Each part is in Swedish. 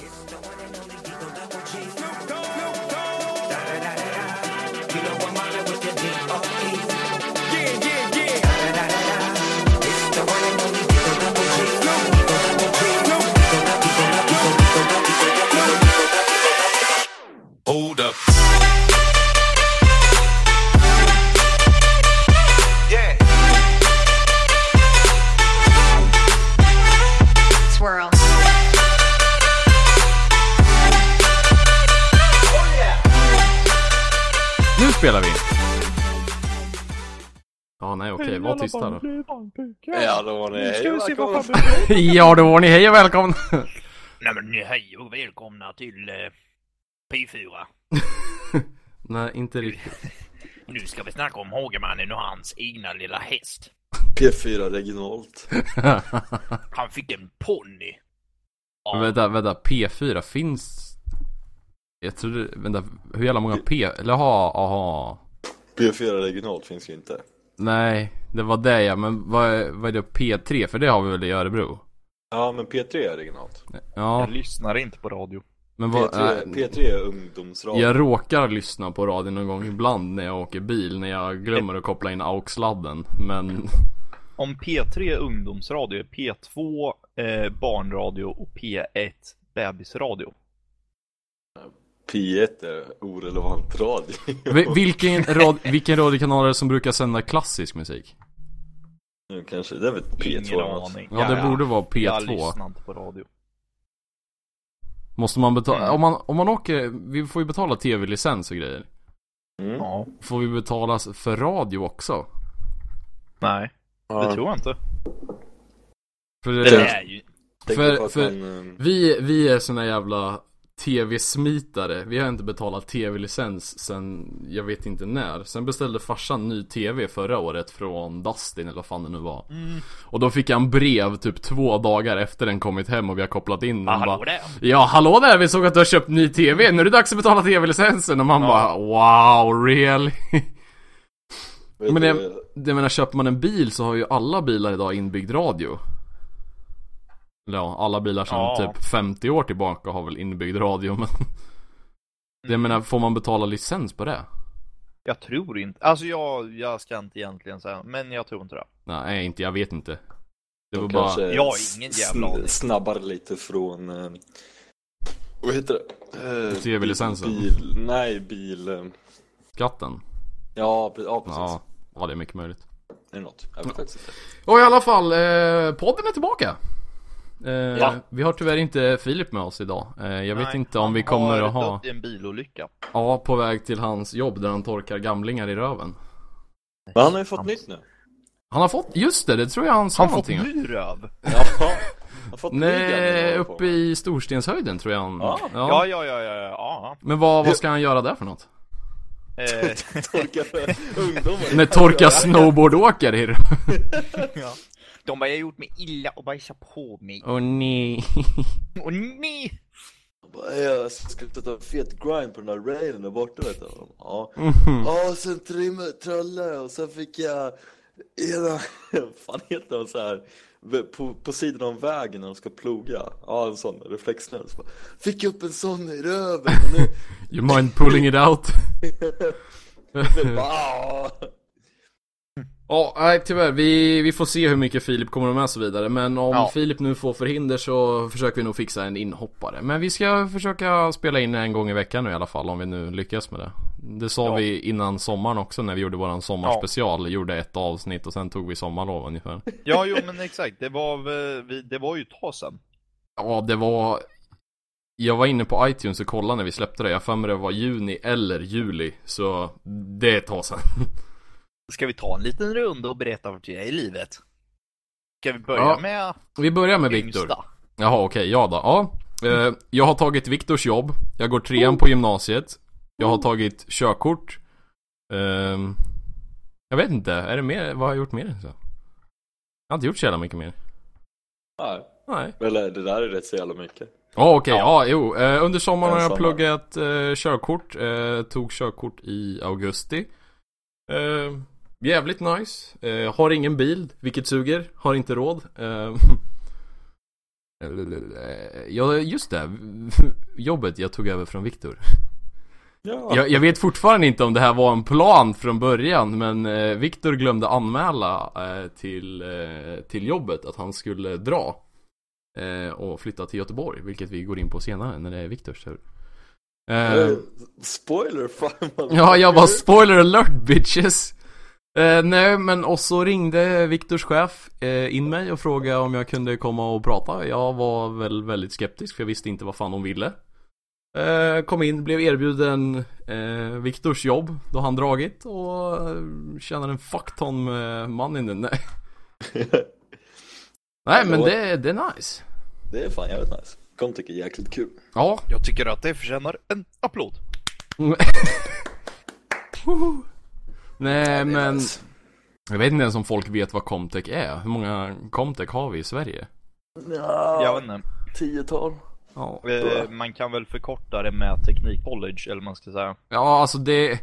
It's the one and only Dino. Tysta då. Ja, då var ni hej och välkomna. ja, då var ni hej och välkomna! Nej men hej och välkomna till eh, P4. nej, inte riktigt. Nu ska vi snacka om Hagemannen och hans egna lilla häst. P4 regionalt. Han fick en ponny. Men vänta, vänta, P4 finns... Jag trodde, vänta, hur jävla många P... Eller ha, aha. P4 regionalt finns ju inte. Nej, det var det ja, men vad är, vad är det P3? För det har vi väl i Örebro? Ja, men P3 är regionalt. Ja, Jag lyssnar inte på radio. men vad... P3, äh, P3 är ungdomsradio. jag råkar lyssna på radion någon gång ibland när jag åker bil, när jag glömmer att koppla in AUX-sladden, men... Om P3 är ungdomsradio, är P2 eh, barnradio och P1 bebisradio. P1 är orelevant radio. Vi- Vilken, rad, vilken radiokanal är det som brukar sända klassisk musik? Nu kanske, det är väl P2 Ingen aning. Ja, det borde vara Jag P2 lyssnar inte på radio. Måste man betala, Mm. om man, om man åker, vi får ju betala tv-licens och grejer Mm. Ja. Får vi betala för radio också? Nej, det Ja. tror jag inte. För, Det det, är ju... För- för- man, eh, vi, vi är såna jävla tv-smitare. Vi har inte betalat tv-licens sen, jag vet inte när. Sen beställde farsan ny tv förra året från Dustin eller vad fan det nu var. Mm. Och då fick han brev typ två dagar efter den kommit hem och vi har kopplat in. Den Ah, hallå bara, där. Ja hallå där, vi såg att du har köpt ny tv, nu är det dags att betala tv-licensen. Och man bara Wow, really? Men du, det, det menar, köper man en bil så har ju alla bilar idag inbyggd radio ja, alla bilar sedan Ja. typ 50 år tillbaka har väl inbyggd radio men Jag Mm. menar, får man betala licens på det? Jag tror inte. Alltså jag, jag ska inte egentligen säga, men jag tror inte det. Nej, inte, jag vet inte Det de var bara, Jag har ingen jävla aning. Snabbar lite från, eh, vad heter det? Eh, TV-licensen. Bil, nej, bil, eh, skatten ja, ja precis. Ja, ja det är mycket möjligt Är det något? Jag vet faktiskt inte. Och i alla fall, eh, podden är tillbaka eh, Ja. Vi har tyvärr inte Filip med oss idag eh, Jag vet Nej, inte om han vi kommer har att ha dött i en bilolycka. Ja, på väg till hans jobb där han torkar gamlingar i röven Men han har ju fått Han- nytt nu. Han har fått, just det, det tror jag han sa Han fått någonting röv. Ja, han har fått ny gammal Nej, håller på uppe i Storstenshöjden tror jag han Ja. Ja, ja, ja, ja, ja. Men vad, vad ska han göra där för något? ja. Eh, Torka ungdomar. Nej, torka snowboardåkare i röven. ja. De bara, jag har gjort mig illa och bajsat på mig. Åh nej Och nej! Jag bara, Jag ska ta en fet grind på den där railen där borta vet du. Ja. Mhm. Ja, sen trimma, trölla och sen fick jag ena, vad fan heter de så här på, på sidan av vägen när de ska ploga. Ja, en sån reflexnäs. Så Fick upp en sån i röven och nu You mind pulling it out? Jag bara, "Ah." Ja, nej tyvärr, vi, vi får se hur mycket Filip kommer med och så vidare. Men om Ja. Filip nu får förhinder så försöker vi nog fixa en inhoppare. Men vi ska försöka spela in en gång i veckan nu i alla fall om vi nu lyckas med det. Det sa Ja. vi innan sommaren också när vi gjorde våran sommarspecial. Gjorde ett avsnitt och sen tog vi sommarlov ungefär. Ja, jo, men exakt. Det var, vi- det var ju ett tag sedan. Ja, det var Jag var inne på iTunes och kollade när vi släppte det. Jag har för mig det var juni eller juli Så det är ett tag sedan Ska vi ta en liten runda och berätta vart vi är i livet? Ska vi börja Ja, med Vi börjar med Viktor? Jaha okej, ja då. Ja. Eh, jag har tagit Viktors jobb. Jag går trean på gymnasiet. Jag har tagit körkort. Ehm, jag vet inte, är det mer? Vad har jag gjort mer än så? Jag har inte gjort så jävla mycket mer. Nej, Nej. eller det där är rätt så jävla mycket. Ja okej, ja. jo. Eh, under sommaren har jag pluggat eh, körkort. Eh, tog körkort i augusti. Eh, jävligt nice. Eh, har ingen bil, vilket suger. Har inte råd. Eh, Ja, just det. Jobbet jag tog över från Viktor. Ja. Jag, jag vet fortfarande inte om det här var en plan från början men eh, Viktor glömde anmäla eh, till, eh, till jobbet att han skulle dra eh, och flytta till Göteborg vilket vi går in på senare när det är Viktors tur. Eh, Eh, Spoiler fan man. ja, jag bara spoiler alert bitches! Eh, nej men och så ringde Viktors chef eh, in mig och frågade om jag kunde komma och prata. Jag var väl väldigt skeptisk för jag visste inte vad fan de ville. Eh, kom in, blev erbjuden eh, Viktors jobb då han dragit och eh, tjänade en fuckton med money nu. Nej, nej men det, det är nice. Det är fan jävligt nice. Comtech är jäkligt kul. Ja. Jag tycker att det förtjänar en applåd. nej men jag vet inte ens om folk vet vad Comtech är. Hur många Comtech har vi i Sverige? Ja, Jag vet inte. tiotal. Ja. Eh, man kan väl förkorta det med teknikcollege eller vad man ska säga. Ja, alltså det,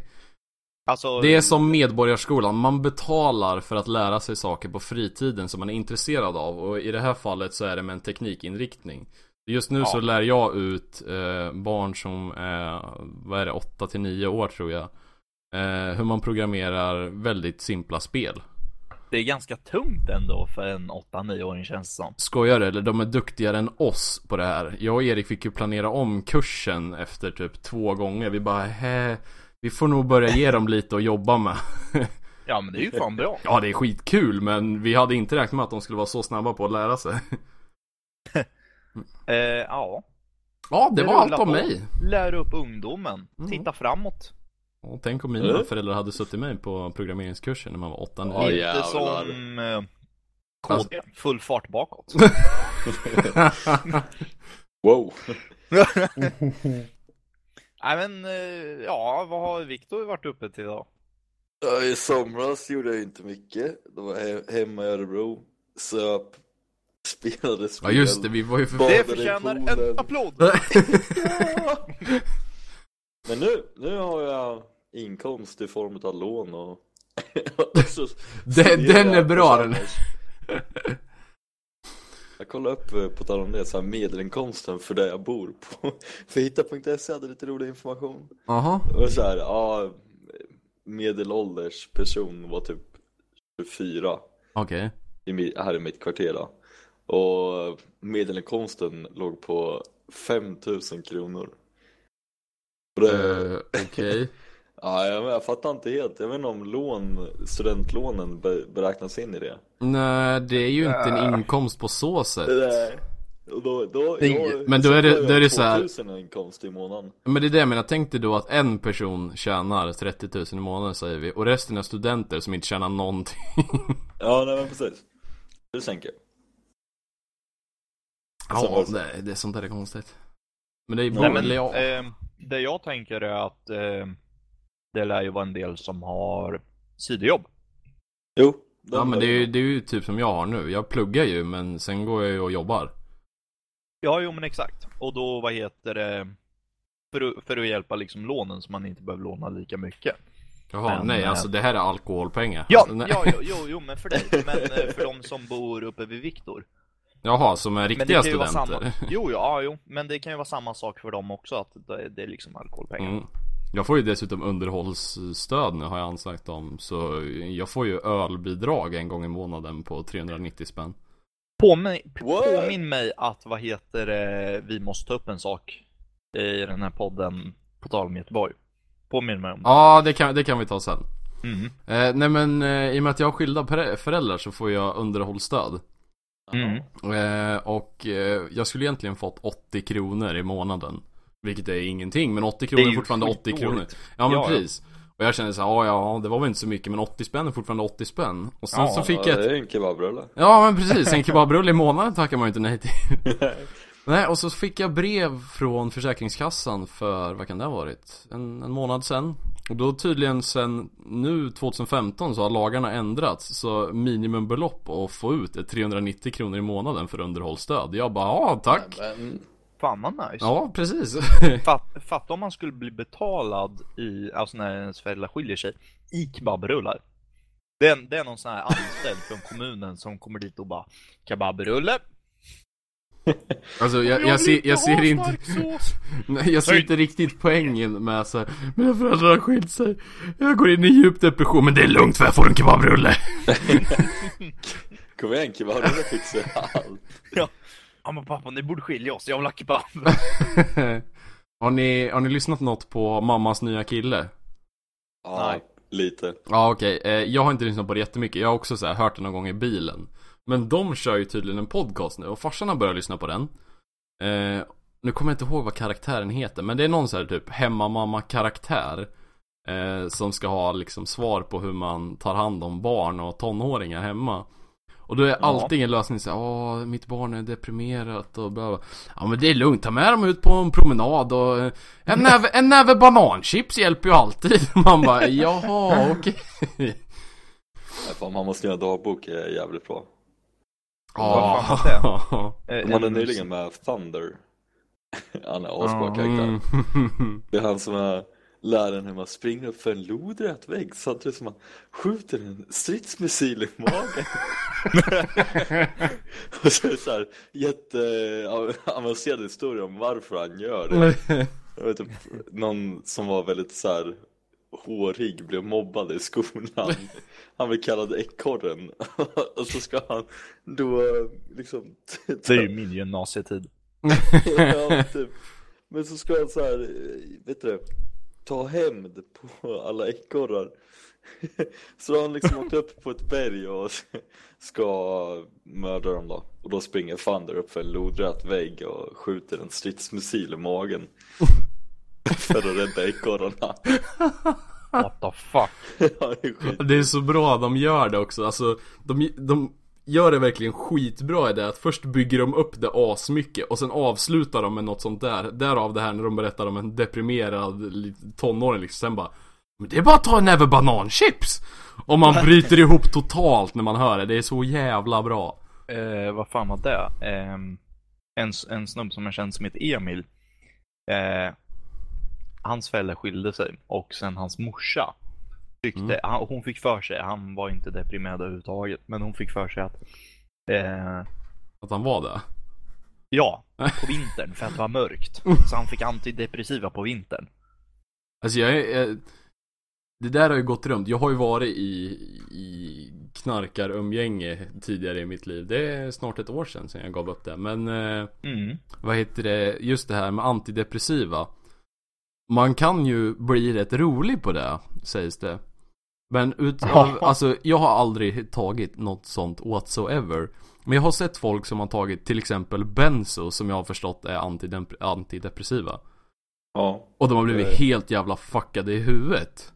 Alltså, det är som Medborgarskolan. Man betalar för att lära sig saker på fritiden som man är intresserad av. Och i det här fallet så är det med en teknikinriktning. Just nu Ja. så lär jag ut eh, barn som är, vad är det, 8 till 9 år tror jag. Eh, hur man programmerar väldigt simpla spel. Det är ganska tungt ändå för en 8-9-åring känns det som. Skojar du? Eller de är duktigare än oss på det här. Jag och Erik fick ju planera om kursen efter typ två gånger. Vi bara, hä, vi får nog börja ge dem lite att jobba med. Ja men det är ju fan bra. Ja, det är skitkul, men vi hade inte räknat med att de skulle vara så snabba på att lära sig. Eh, ja, Ja, det Det var allt om mig. lär upp ungdomen. Mm. Titta framåt. Och tänk om mina Mm. föräldrar hade suttit med på programmeringskursen när man var 8 Ja, 9 jävlar. Inte som eh, KD, full fart bakåt. Wow. Nej men, eh, ja, vad har Viktor varit uppe till då? Ja, I somras gjorde jag inte mycket. Då var jag he- hemma i Örebro, söp, spelade Ja spel. just det, vi var ju för... Det förtjänar en applåd! Ja. Men nu, nu har jag inkomst i form av lån och... Så Den, den är bra den. Jag kollade upp eh, på tal om det, så här medelinkomsten för där jag bor på För hitta.se hade lite rolig information Jaha. Och så här, ja Medelålders person var typ 24 Okej. mi- här i mitt kvarter då. Och medelinkomsten låg på 5000 kronor och det, Eh, Okej. Ja, jag, jag fattar inte helt. Jag vet inte om lån, studentlånen be, beräknas in i det. Nej, det är ju inte en inkomst på så sätt. Nej. Då, då, jag, men då är det- då är det så här- 2000 i inkomst i månaden. Men det är det jag menar, tänk dig då att en person tjänar 30 000 i månaden säger vi och resten är studenter som inte tjänar någonting. Ja, nej men precis. Du sänker. Ja, det- det, är sånt där är konstigt. Men det är Nej, bara, Nej, men, ja. eh, det jag tänker är att eh, det lär ju vara en del som har sidojobb. Jo. Ja men det är, ju, det är ju typ som jag har nu. Jag pluggar ju men sen går jag ju och jobbar. Ja, jo men exakt. Och då, vad heter det, för, att- för att hjälpa liksom lånen så man inte behöver låna lika mycket. Jaha, Men, nej eh, alltså det här är alkoholpengar. Ja, Alltså, nej. ja, jo, jo, jo, men för dig. Men eh, för de som bor uppe vid Viktor. Jaha, som är riktiga studenter. samma. Jo, ja, jo, men det kan ju vara samma sak för dem också, att det, det är liksom alkoholpengar. Mm. Jag får ju dessutom underhållsstöd nu har jag ansökt om. Så jag får ju ölbidrag en gång i månaden på 390 spänn. Påmin, påminn mig att, vad heter det, vi måste ta upp en sak i den här podden, på tal om Göteborg. Påminn mig om det. Ja, det kan, det kan vi ta sen. Mm. Eh, nej men eh, i och med att jag har skilda föräldrar så får jag underhållsstöd. Mm. Eh, och eh, jag skulle egentligen fått 80 kronor i månaden. Vilket är ingenting, men 80 Det kronor är fortfarande 80 skitdåligt. kronor. Ja men Ja, precis. Och jag kände så här, ja ja, det var väl inte så mycket men 80 spänn är fortfarande 80 spänn. Och sen Ja, så fick Ja, jag det ett... är en kebabrulle. Ja men precis, en kebabrulle i månaden tackar man ju inte nej till. Nej, och så fick jag brev från Försäkringskassan för, vad kan det ha varit? En, en månad sedan. Och då tydligen sen nu 2015 så har lagarna ändrats. Så minimumbelopp att få ut är 390 kronor i månaden för underhållsstöd. Jag bara, ja tack. Men, Fan vad nice. Ja, precis. Fatt, fatta om man skulle bli betalad i, alltså när ens föräldrar skiljer sig, i kebabrullar. Det är, det är någon sån här anställd från kommunen som kommer dit och bara Kebabrulle? Alltså jag, jag, ser, jag ser inte Nej, jag ser inte riktigt poängen med så här, Mina föräldrar har skilt sig Jag går in i djup depression Men det är lugnt för jag får en kebabrulle Kom igen kebabrulle fixar allt. Ja. Ja men pappa, ni borde skilja oss. Jag vill ha kebab. har, ni, har ni lyssnat något på mammas nya kille? Ja, Nej. lite. Ja okej, eh, jag har inte lyssnat på det jättemycket Jag har också så här, hört det någon gång i bilen Men de kör ju tydligen en podcast nu och farsan har börjat lyssna på den eh, Nu kommer jag inte ihåg vad karaktären heter Men det är någon så här typ hemmamamma karaktär eh, Som ska ha liksom svar på hur man tar hand om barn och tonåringar hemma och då är alltid en lösning såhär, åh mitt barn är deprimerat och bla. Ja men det är lugnt, ta med dem ut på en promenad och eh, en näve, en näve bananchips hjälper ju alltid. Man bara, jaha okej. Nej, fan, man måste göra dagbok är jävligt bra. Ja. Eh, De hade en- nyligen med Thunder. Han är asbra karaktär. Mm. Det är han som är läraren hur man springer upp för en lodrät vägg samtidigt som man skjuter en stridsmissil i magen. och så är det så här jätteavancerad historia om varför han gör det. Jag vet typ, någon som var väldigt så här hårig blev mobbad i skolan. Han blev kallad ekorren. och så ska han då liksom Det är ju min gymnasietid. ja, typ. Men så ska han så här, vet du ta hämnd på alla ekorrar. Så han liksom åkt upp på ett berg och ska mörda dem då. Och då springer Thunder upp för en lodrät vägg och skjuter en stridsmissil i magen. För att rädda ekorrarna. What the fuck? Ja, det är. Det är så bra de gör det också, alltså de, de gör det verkligen skitbra i det att först bygger de upp det asmycket och sen avslutar de med något sånt där Därav det här när de berättar om en deprimerad tonåring liksom, sen bara Men det är bara att ta en näve bananchips! Och man bryter ihop totalt när man hör det, det är så jävla bra Eh, vad fan var det? Eh, en, en snubb som jag känner som heter Emil. Eh, hans föräldrar skilde sig och sen hans morsa tyckte, Mm. han, hon fick för sig, han var inte deprimerad överhuvudtaget, men hon fick för sig att eh, Att han var det Ja, på vintern för att det var mörkt. Så han fick antidepressiva på vintern. Alltså jag eh, Det där har ju gått runt, jag har ju varit i, i knarkarumgänge tidigare i mitt liv Det är snart ett år sedan sedan jag gav upp det Men eh, Mm. vad heter det, just det här med antidepressiva Man kan ju bli rätt rolig på det, sägs det. Men utav, alltså jag har aldrig tagit något sånt whatsoever. Men jag har sett folk som har tagit till exempel benzo som jag har förstått är antidep- antidepressiva. Ja. och de har blivit Eh. helt jävla fuckade i huvudet.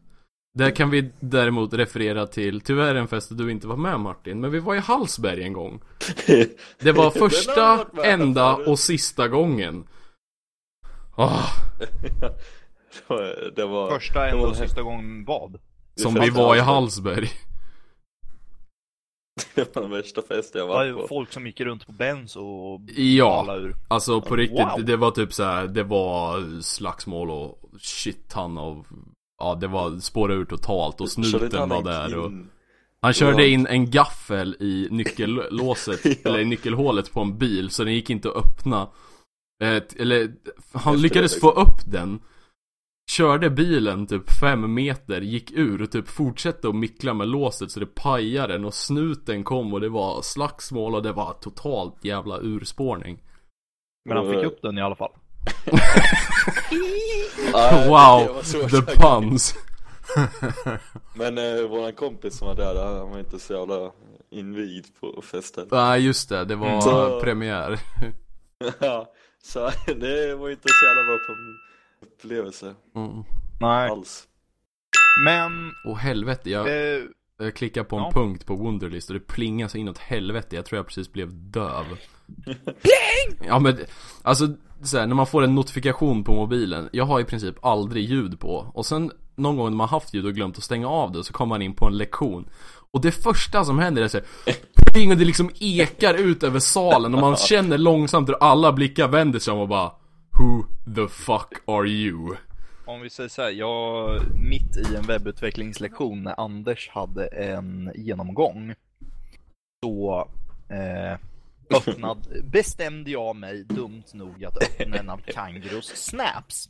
Där kan vi däremot referera till, tyvärr en fest du inte var med Martin Men vi var i Hallsberg en gång. Det var första, enda och sista gången. Ah, det var, det var, Första det en var och sista gången vad? Som vi var i Hallsberg. Det var den värsta festen jag varit var på. folk som gick runt på Benz och Ja. ur. Alltså på riktigt, Wow. det var typ så här, det var slagsmål och shit ton av Ja det var spåra ur totalt och snuten han var där och Han körde in en gaffel i nyckellåset, Ja. eller i nyckelhålet på en bil så den gick inte att öppna eh, Eller, han Efter lyckades det, få liksom. upp den Körde bilen typ fem meter, gick ur och typ fortsatte att mickla med låset så det pajade den och snuten kom och det var slagsmål och det var totalt jävla urspårning Men han fick upp den i alla fall. Wow, the puns Men eh, våran kompis som var där, han var inte så jävla invigd på festen. Nej just det, det var Så- premiär Ja, så det var inte så jävla bra på upplevelse mm. Nej, alls. men Åh helvete, jag, eh, Jag klickar på en Ja. punkt på Wunderlist och det plingar så inåt helvete. Jag tror jag precis blev döv. Pling! Ja men, alltså så här, när man får en notifikation på mobilen. Jag har i princip aldrig ljud på. Och sen någon gång när man haft ljud och glömt att stänga av det så kommer man in på en lektion. Och det första som händer är så här, pling och det liksom ekar ut över salen och man känner långsamt hur alla blickar vänder sig om och bara Who the fuck are you? om vi säger så här, jag mitt i en webbutvecklingslektion när Anders hade en genomgång så eh, öppnad, bestämde jag mig dumt nog att öppna en av Kangros snaps.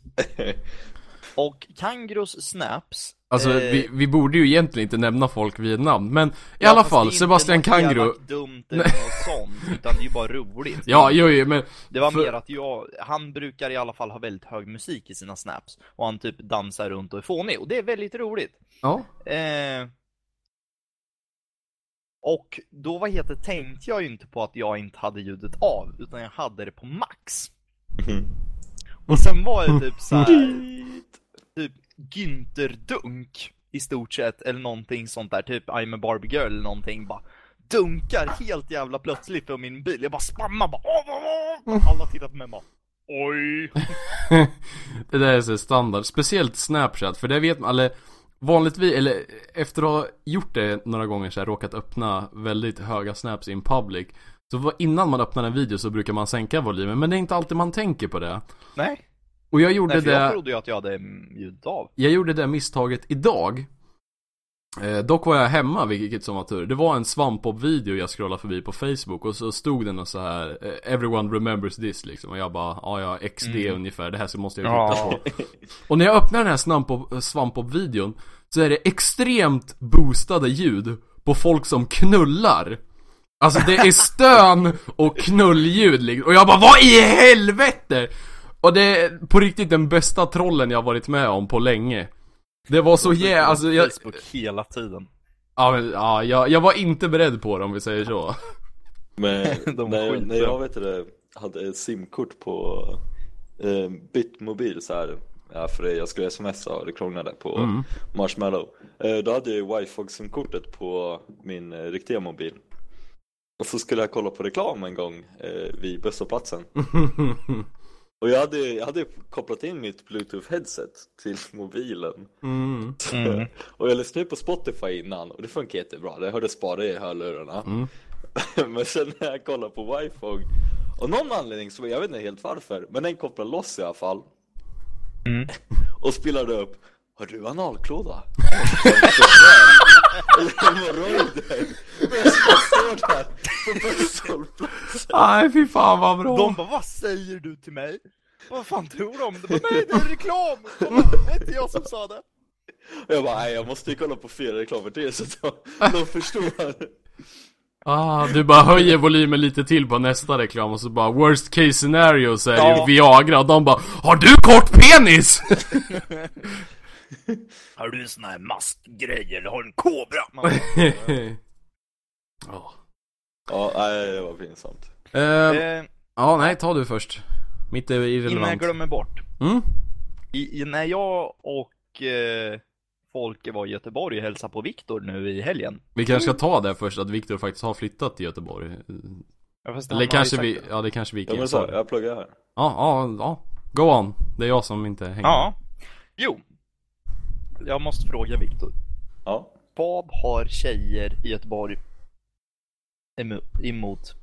Och Kangros snaps Alltså eh, vi, vi borde ju egentligen inte nämna folk vid namn, men i ja, alla fast det är fall, inte Sebastian Kangro elakt dumt eller något sånt, utan det är ju bara roligt. Ja, jo, jo, men Det var för- mer att jag, han brukar i alla fall ha väldigt hög musik i sina snaps. Och han typ dansar runt och är fånig, och det är väldigt roligt. Ja, Eh, och då vad heter tänkte jag ju inte på att jag inte hade ljudet av, utan jag hade det på max. Mhm. Och sen var det typ så här, typ Günther Dunk i stort sett, eller någonting sånt där, typ I'm a Barbie Girl eller någonting, bara dunkar helt jävla plötsligt på min bil. Jag bara spammar bara, åh, åh, åh. Alla tittar på mig bara, oj. det där är så standard, speciellt Snapchat, för det vet man, eller vanligtvis, eller efter att ha gjort det några gånger så här, råkat öppna väldigt höga snaps in public Så innan man öppnar en video så brukar man sänka volymen, men det är inte alltid man tänker på det Nej, Och jag gjorde Nej det jag trodde ju att jag hade ljudet av. Jag gjorde det misstaget idag eh, Dock var jag hemma, vilket som var tur Det var en svampbob-video jag scrollade förbi på Facebook Och så stod det något så här eh, Everyone remembers this liksom Och jag bara, ja ja, XD Mm. ungefär, det här så måste jag titta Ja. på Och när jag öppnar den här Svampbob- svampbob-videon Så är det extremt boostade ljud På folk som knullar Alltså det är stön och knullljud liksom. Och jag bara, vad i helvete? Och det är på riktigt den bästa trollen jag varit med om på länge Det var så jävla, alltså jag, Facebook hela tiden. ja, men, ja jag, jag var inte beredd på det om vi säger så Men De när, när jag vet det, hade ett simkort på eh, Bitmobil så här, ja, för det, jag skulle smsa och det krånglade på Mm. Marshmallow. Eh, då hade jag ju wifi simkortet på min eh, riktiga mobil. Och så skulle jag kolla på reklam en gång eh, vid busshållplatsen. Och jag hade, jag hade kopplat in mitt bluetooth headset till mobilen. mm. Mm. Och jag lyssnade på Spotify innan och det funkar jättebra. Det hördes bara i hörlurarna. Mm. men sen när jag kollar på wifi och någon anledning, så jag vet inte helt varför, men den kopplar loss i alla fall. Mm. Och spelade upp Har du analklåda? Eller hemorrojder? Och jag står där på busshållplatsen. Nej fy fan vad bra De bara, vad säger du till mig? Vad fan tror de? De bara, nej det är reklam! Kolla, det är inte jag som sa det. Och jag bara, nej jag måste ju kolla på fyra reklamer till så att de, förstår. Ah, du bara höjer volymen lite till på nästa reklam och så bara worst case scenario så är det Ja. ju Viagra och de bara Har du kort penis? Har du en sån här maskgrej eller har du en kobra? Bara, Ja. Ja, nej det var pinsamt. Eh, eh, ja, nej ta du först Mitt är innan jag irrelevant glömmer bort. mm? I, i, när jag och eh, Folke var i Göteborg och hälsade på Viktor nu i helgen. Vi kanske ska ta det först att Viktor faktiskt har flyttat till Göteborg Ja, Eller kanske vi, det. ja det kanske vi Ja kan men så, jag pluggar här. Ja, ja, ja Go on Det är jag som inte hänger Ja. Jo. Jag måste fråga Viktor. Ja. Vad har tjejer i Göteborg emo- emot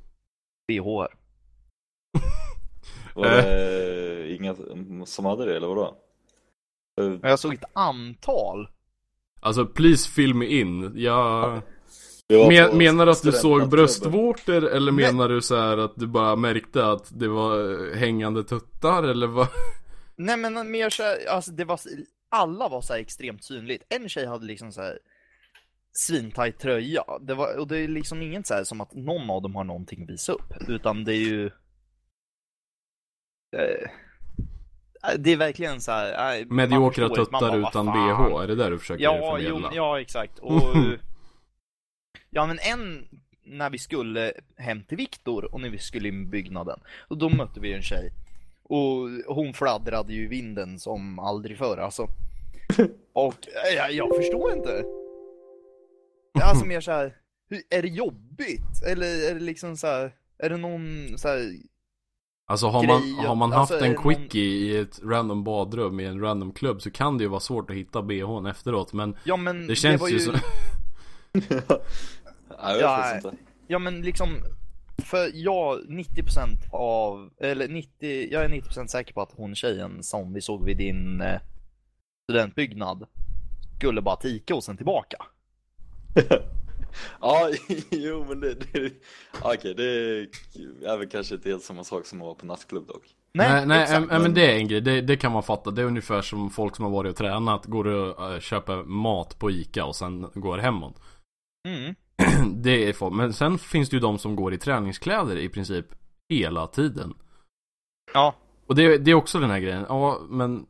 BH? Var det inga som hade det eller vadå? Eh, Jag såg ett antal. Alltså please fill me in Jag Men, menar du att du såg bröstvårtor eller menar du så här att du bara märkte att det var eh, hängande tuttar eller vad? Nej men mer så här, alltså det var, alla var så här extremt synligt. En tjej hade liksom så här svintajt tröja. Det var, och det är liksom inget så här som att någon av dem har någonting att visa upp. Utan det är ju... Eh, det är verkligen så här. Mediokra tuttar utan bh, är det där du försöker Ja, förmedla? jo, ja exakt. Och, ja men en, när vi skulle hem till Viktor och när vi skulle in i byggnaden. Och då mötte vi en tjej. Och hon fladdrade ju i vinden som aldrig förr alltså. Och eh, jag, jag förstår inte. Alltså mer så här. är det jobbigt? Eller är det liksom så här, är det någon så här, Alltså har man, har man alltså, haft är en det quickie i ett random badrum i en random klubb så kan det ju vara svårt att hitta bhn efteråt men ja men det känns var ju ju som... Nej, jag vet Ja, inte. Ja men liksom, för jag 90% av, eller 90, jag är 90% säker på att hon tjejen som vi såg vid din eh, studentbyggnad skulle bara tika och sen tillbaka. Ja, jo men det, det okej det är väl kanske inte helt samma sak som att vara på nattklubb dock. Nej, nej, exakt. äm, äm, men det är en grej, det, det kan man fatta. Det är ungefär som folk som har varit och tränat, går och äh, köper mat på Ica och sen går hemåt. Mm. Det är folk. Men sen finns det ju de som går i träningskläder i princip hela tiden. Ja, Och det, det är också den här grejen, ja men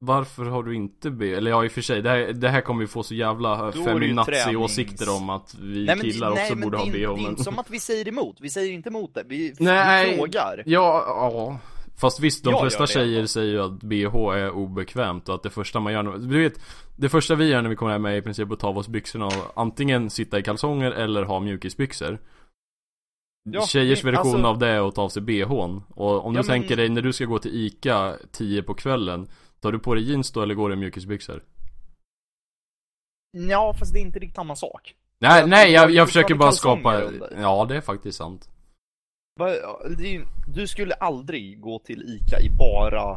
varför har du inte B? Eller ja i och för sig, det här, det här kommer vi få så jävla ju feminazi-åsikter om att vi Nej, men, killar nej, också men borde det ha är, bh Det är men... inte som att vi säger emot, vi säger inte emot det, vi, Nej. vi frågar. Ja, ja. Fast visst, de Jag flesta tjejer säger ju att BH är obekvämt och att det första man gör Du vet, det första vi gör när vi kommer hem är i princip att ta av oss byxorna och antingen sitta i kalsonger eller ha mjukisbyxor Ja, Tjejers version alltså- av det är att ta av sig BHn Och om Ja, du men- tänker dig när du ska gå till ICA 10 på kvällen Tar du på dig jeans då eller går du i mjukisbyxor? Ja, fast det är inte riktigt samma sak. Nej, Ja, nej jag, jag försöker bara skapa under. Ja, det är faktiskt sant Du skulle aldrig gå till ICA i bara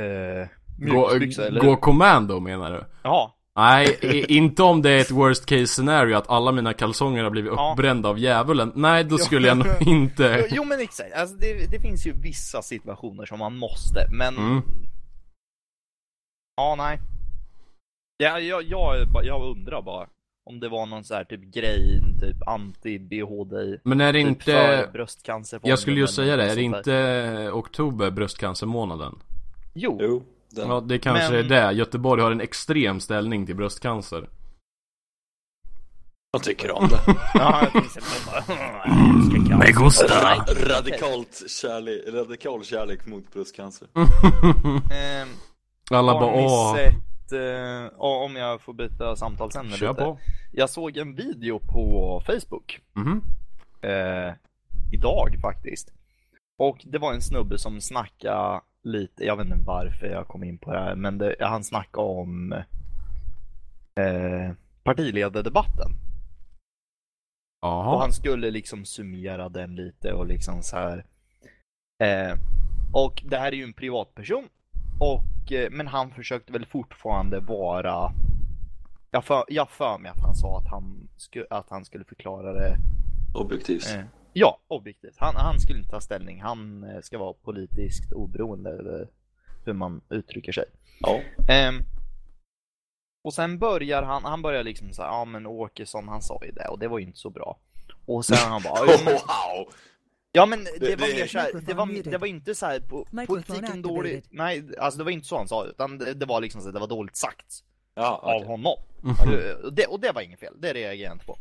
eh, Gå, mjukisbyxor, eller gå commando menar du? Ja, Nej, inte om det är ett worst case scenario att alla mina kalsonger har blivit Ja. uppbrända av djävulen. Nej, då skulle jag nog inte... jo, jo men exakt. Alltså, det, det finns ju vissa situationer som man måste, men... Mm. Ja, nej. Ja, jag, jag, jag undrar bara om det var någon så här typ grej, typ anti-BHD, Men är det typ inte... för bröstcancerfonden Jag skulle ju säga det, är det inte oktober bröstcancermånaden? Jo, Jo, den. Ja, det kanske Men- är det. Göteborg har en extrem ställning till bröstcancer. Jag tycker om det. ja, jag tänkte bara... Me gusta. Ra- radikalt kärlek, radikal kärlek mot bröstcancer. Ehm, Alla har bara ni åh, sett, eh, om jag får byta samtalsämne kör lite. på. Jag såg en video på Facebook Mhm. eh, idag faktiskt. Och det var en snubbe som snackade lite, jag vet inte varför jag kom in på det här, men det, han snackade om eh, partiledardebatten. Och Jaha. han skulle liksom summera den lite och liksom så här. Eh, och det här är ju en privatperson. Och, eh, men han försökte väl fortfarande vara jag för, jag för mig att han sa att han, sku, att han skulle förklara det Objektivt. eh, Ja, objektivt. Han, han skulle inte ta ställning. Han eh, ska vara politiskt oberoende eller hur man uttrycker sig. Ja. Ehm, och sen börjar han, han börjar liksom säga, ja men Åkesson han sa ju det och det var ju inte så bra. Och sen han bara, ja men, Wow! Ja, men det, Det- var mer såhär, det var, det var inte såhär, po- politiken dålig, nej alltså det var inte så han sa utan det, det var liksom så att det var dåligt sagt Ja, av honom. Eh, Och det, och det var inget fel, det reagerar jag inte på.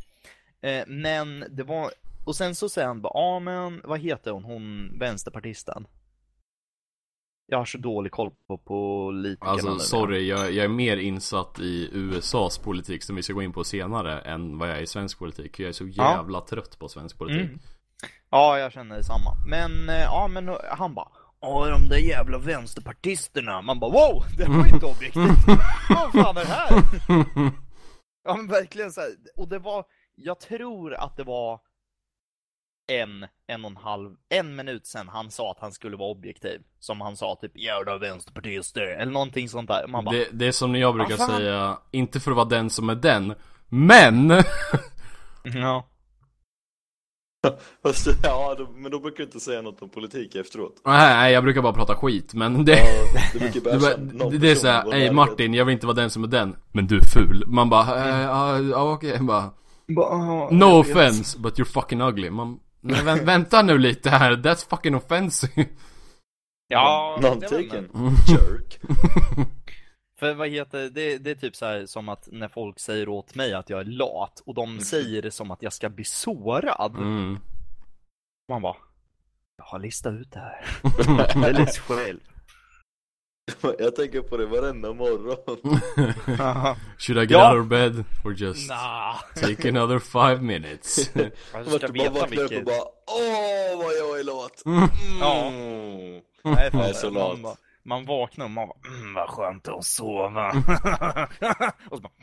Eh, men det var, och sen så säger han bara, ja men vad heter hon, hon vänsterpartisten? Jag har så dålig koll på politikerna Alltså nu. sorry, jag, jag är mer insatt i USAs politik som vi ska gå in på senare än vad jag är i svensk politik. Jag är så Ja. jävla trött på svensk politik. Mm. Ja, jag känner detsamma. Men, eh, ja men eh, han bara, ja de där jävla vänsterpartisterna. Man bara, wow, det var inte objektivt. Vad fan är det här? Ja men verkligen så här. och det var, jag tror att det var en, en och en halv, en minut sen han sa att han skulle vara objektiv. Som han sa typ, jävla vänsterpartister, eller någonting sånt där. Man bara, Det, det är som jag brukar säga, inte för att vara den som är den, men! ja. Fast, ja, då, men då brukar du inte säga något om politik efteråt. Nej, nej, jag brukar bara prata skit, men det... Ja, det brukar Det, är såhär, ey. Martin, jag vill inte vara den som är den Men du är ful Man bara, eh, ja ja, okej, bara No offense, but you're fucking ugly Man, nej, vä vänta nu lite här, that's fucking offensive Ja, det var- Non-taken. Mm. Jerk. För vad heter det, det är typ så här som att när folk säger åt mig att jag är lat och de säger det som att jag ska bli sårad. mm. Man bara, jag har listat ut det här. det är lite själv. Jag tänker på det varenda morgon. Should I get Ja. out of bed? Or just nah. take another five minutes? Jag Man ska bara vaknar upp och bara Åh vad jag är lat! Mm. Ja. Mm. Nej, fan, Jag är så lat. Man, vaknar och man bara, mm, vad skönt att sova. och så bara,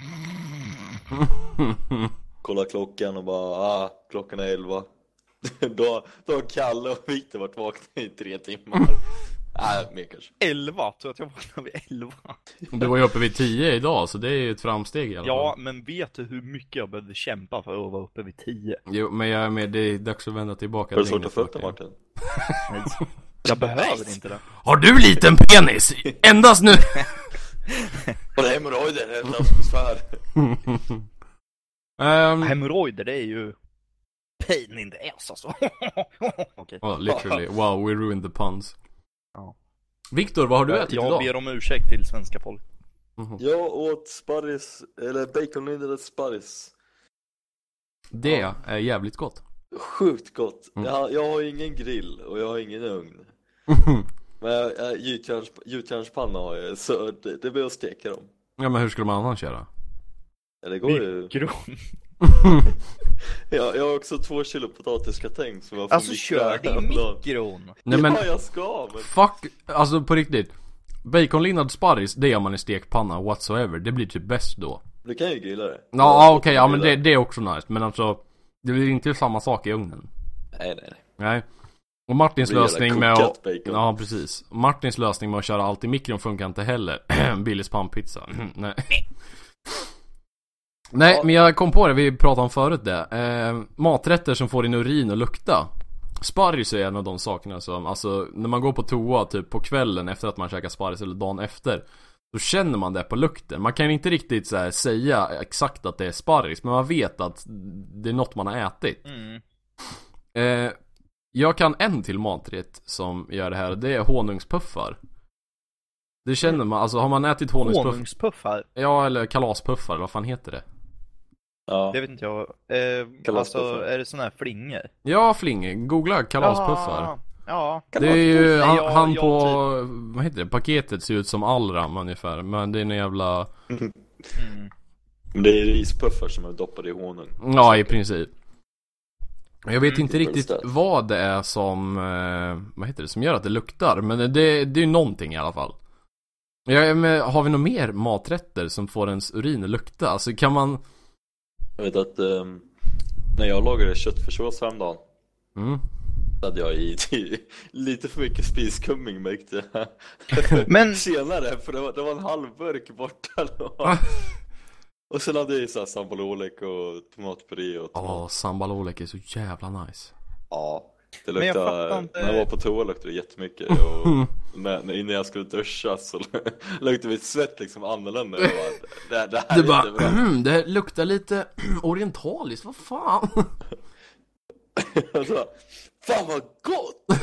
Kolla klockan och bara ah, klockan är elva. då, då har Kalle och Viktor varit vakna i tre timmar. Nej, mer kanske. 11, tror att jag vaknade vid 11. Du var ju uppe vid 10 idag, så det är ju ett framsteg i alla Ja, fall. men vet du hur mycket jag behövde kämpa för att vara uppe vid 10? Jo, men jag är med, det är dags att vända tillbaka Har du till svårt att saker. Martin? Jag behöver inte det. Har du liten penis? Endast nu! Och det är hemorrojder, det är ett atmosfär. um, Hemorrojder, det är ju pain in the ass alltså. Okej. oh, literally, wow, we ruined the puns. Ja. Viktor, vad har du ätit Jag idag? ber om ursäkt till svenska folk. Jag åt sparris, eller baconlindade sparris. Det är jävligt gott. Sjukt gott. Mm. Jag, har- jag har ingen grill och jag har ingen ugn. Men gjutjärnspanna har jag, så det, det blir att steka dem. ja, men hur skulle man annars göra? Ja, det går ju. Mikron. Jag, jag har också två kilo potatisgratäng som jag får Alltså kör det i mikron. Nej men, Ja, jag ska men. fuck, alltså på riktigt. Baconlindad sparris, det gör man i stekpanna whatsoever. Det blir typ bäst då. Du kan ju grilla det. Ja, Jag okej, ja men det, det är också nice. Men alltså, det blir inte samma sak i ugnen. Nej, nej, nej. Nej. Och Martins lösning med att... bacon. Ja, precis. Martins lösning med att köra allt i mikron funkar inte heller. Billys pannpizza. Nej. Nej, Ja. men jag kom på det, vi pratade om förut det. Eh, maträtter som får din urin att lukta. Sparris är en av de sakerna som, alltså när man går på toa typ på kvällen efter att man käkar sparris eller dagen efter. Då känner man det på lukten. Man kan inte riktigt så här, säga exakt att det är sparris, men man vet att det är något man har ätit. Mm. Eh, jag kan en till maträtt som gör det här, det är honungspuffar. Det känner man, alltså har man ätit honungspuffar? Honungspuffar. Ja, eller kalaspuffar, eller vad fan heter det? Ja. Det vet inte jag. Eh, Kalaspuffar. alltså, är det såna här flingor? Ja, Flinge, googla kalaspuffar. Ja. Ja. Det är ju, Nej, han, jag- han jag på, typ- vad heter det, paketet ser ut som Allram ungefär, men det är en jävla, Mm. Men det är rispuffar som är doppade i honung. ja i princip. Jag vet Mm, inte riktigt vad det är som, eh, vad heter det, som gör att det luktar, men det, det är ju någonting i alla fall. Ja, men har vi några mer maträtter som får ens urin att lukta? Alltså kan man, Jag vet att ehm, när jag lagade köttfärssås häromdagen mm. Hade jag i i lite för mycket spiskumming märkte jag. Men- Senare, för det var, det var en halv burk borta då. Ah. Och sen hade jag i så här sambalolek och tomatpuré och tomat. Åh, sambalolek är så jävla nice. Ja, det Men jag luktade, inte- när jag var på toa luktade det jättemycket och när, när, innan jag skulle duscha så luktade mitt svett liksom annorlunda. Jag bara, det, det här Du är bara, inte bra. mm, det luktar lite orientaliskt, vad fan? Jag sa, fan vad gott!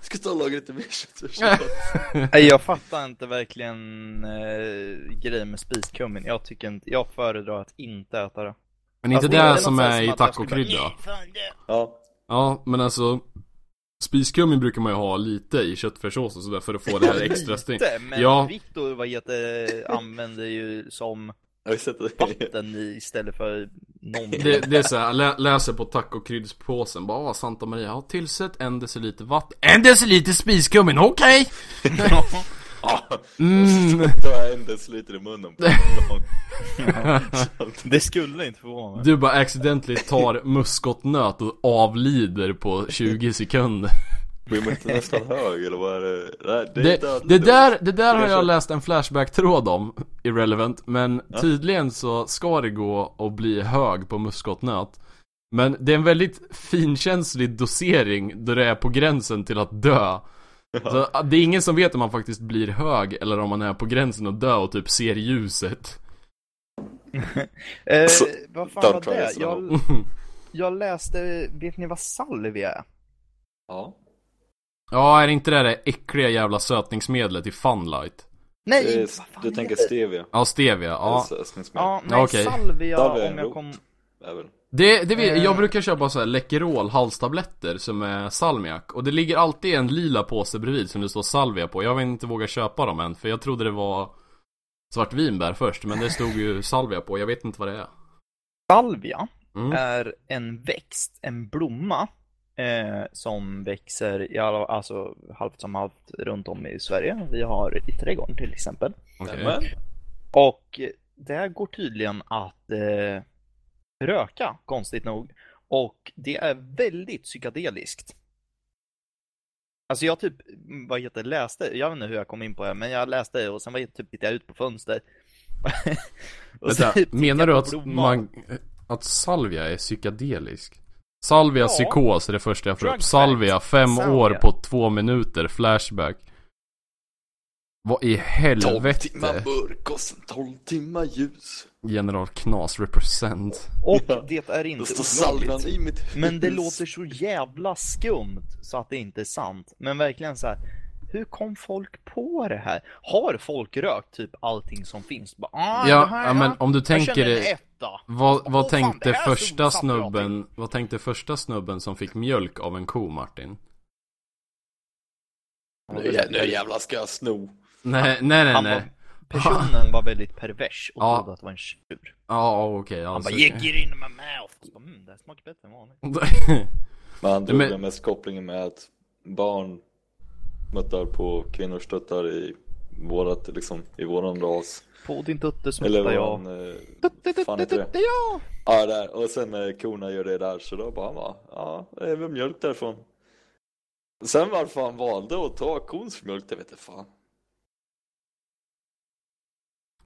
Ska ta och laga lite mer köttfärssås. Nej, jag fattar inte verkligen eh, grejen med spiskummin. Jag tycker inte, jag föredrar att inte äta det. Men inte Alltså, det, det är som så är i tacokrydda? Ja, Ja, men alltså Spiskummin brukar man ju ha lite i köttfärssås och sådär för att få det här extra string. Inte, men Ja. Victor vad heter, använder ju som jag har sett det. vatten i istället för någonting. Det, det är såhär, lä, läser på tacokryddspåsen bara "Ah, Santa Maria, ja tillsätt en deciliter vatten En deciliter spiskummin, okej! Ja, Mm. har jag en deciliter i munnen på det skulle inte förvåna mig. Du bara accidentally tar muskotnöt och avlider på 20 sekunder Blir man inte nästan hög eller vad är det? Nej, det, är Det, dödligt. det där, det där har jag läst en flashback-tråd om, irrelevant, men tydligen så ska det gå att bli hög på muskotnöt Men det är en väldigt finkänslig dosering då det är på gränsen till att dö så Det är ingen som vet om man faktiskt blir hög eller om man är på gränsen att dö och typ ser ljuset Eh, Så- vad fan var det? Jag, jag läste, vet ni vad salvia är? Ja, Ja, är inte det det äckliga jävla sötningsmedlet i Funlight? Nej, det är, du tänker det? stevia? Ja, stevia, ja. Ja, nej, Okej. salvia, Salvia om jag kom... Även. Det, det vet, Eh. jag brukar köpa så här Läkerol halstabletter som är salmiak och det ligger alltid en lila påse bredvid som det står salvia på. Jag vill inte våga köpa dem än för jag trodde det var svartvinbär först men det stod ju salvia på, jag vet inte vad det är. Salvia Mm. är en växt, en blomma, eh, som växer i alla, alltså halvt som halvt runt om i Sverige. Vi har i trädgården till exempel. Men, Och det går tydligen att eh, röka, konstigt nog. Och det är väldigt psykedeliskt. Alltså jag typ, vad heter läste, jag vet inte hur jag kom in på det, men jag läste och sen var jag typ tittade jag ut på fönster. Och Vänta, tittade menar du att man, att salvia är psykedelisk? Salvia Ja. psykos är det första jag får upp. Salvia, fem Salvia. år på två minuter, flashback. Vad i 12 helvete? timmar mörk och sen 12 timmar ljus. General Knas represent. Och det är inte olagligt. Men det låter så jävla skumt så att det inte är sant. Men verkligen så här. Hur kom folk på det här? Har folk rökt typ allting som finns? Bara, ah, Ja, här, ja, men om du jag tänker etta. Vad, vad fan, tänkte här första jag snubben, vad tänkte första snubben som fick mjölk av en ko Martin? Nu jä- nu jävlar ska jag sno. Nej, nej, nej, Han nej. personen var väldigt pervers och Ja. trodde att det var en tjur. Ja, okej. Han alltså. bara, you get in my mouth. Så bara, Mm, det här smakar bättre än vanligt. Men han drog Men- den mest kopplingen med att barn muttar på kvinnors tuttar i vårat, liksom, i våran ras. På din tutte Eller smuttar jag. våran, eh, Tutte, fan tutte, heter det? tutte, ja. Ja, där. Och sen när korna gör det där så då bara bara, ja, det är väl mjölk därifrån. Sen varför han valde att ta kons mjölk, det vet jag fan.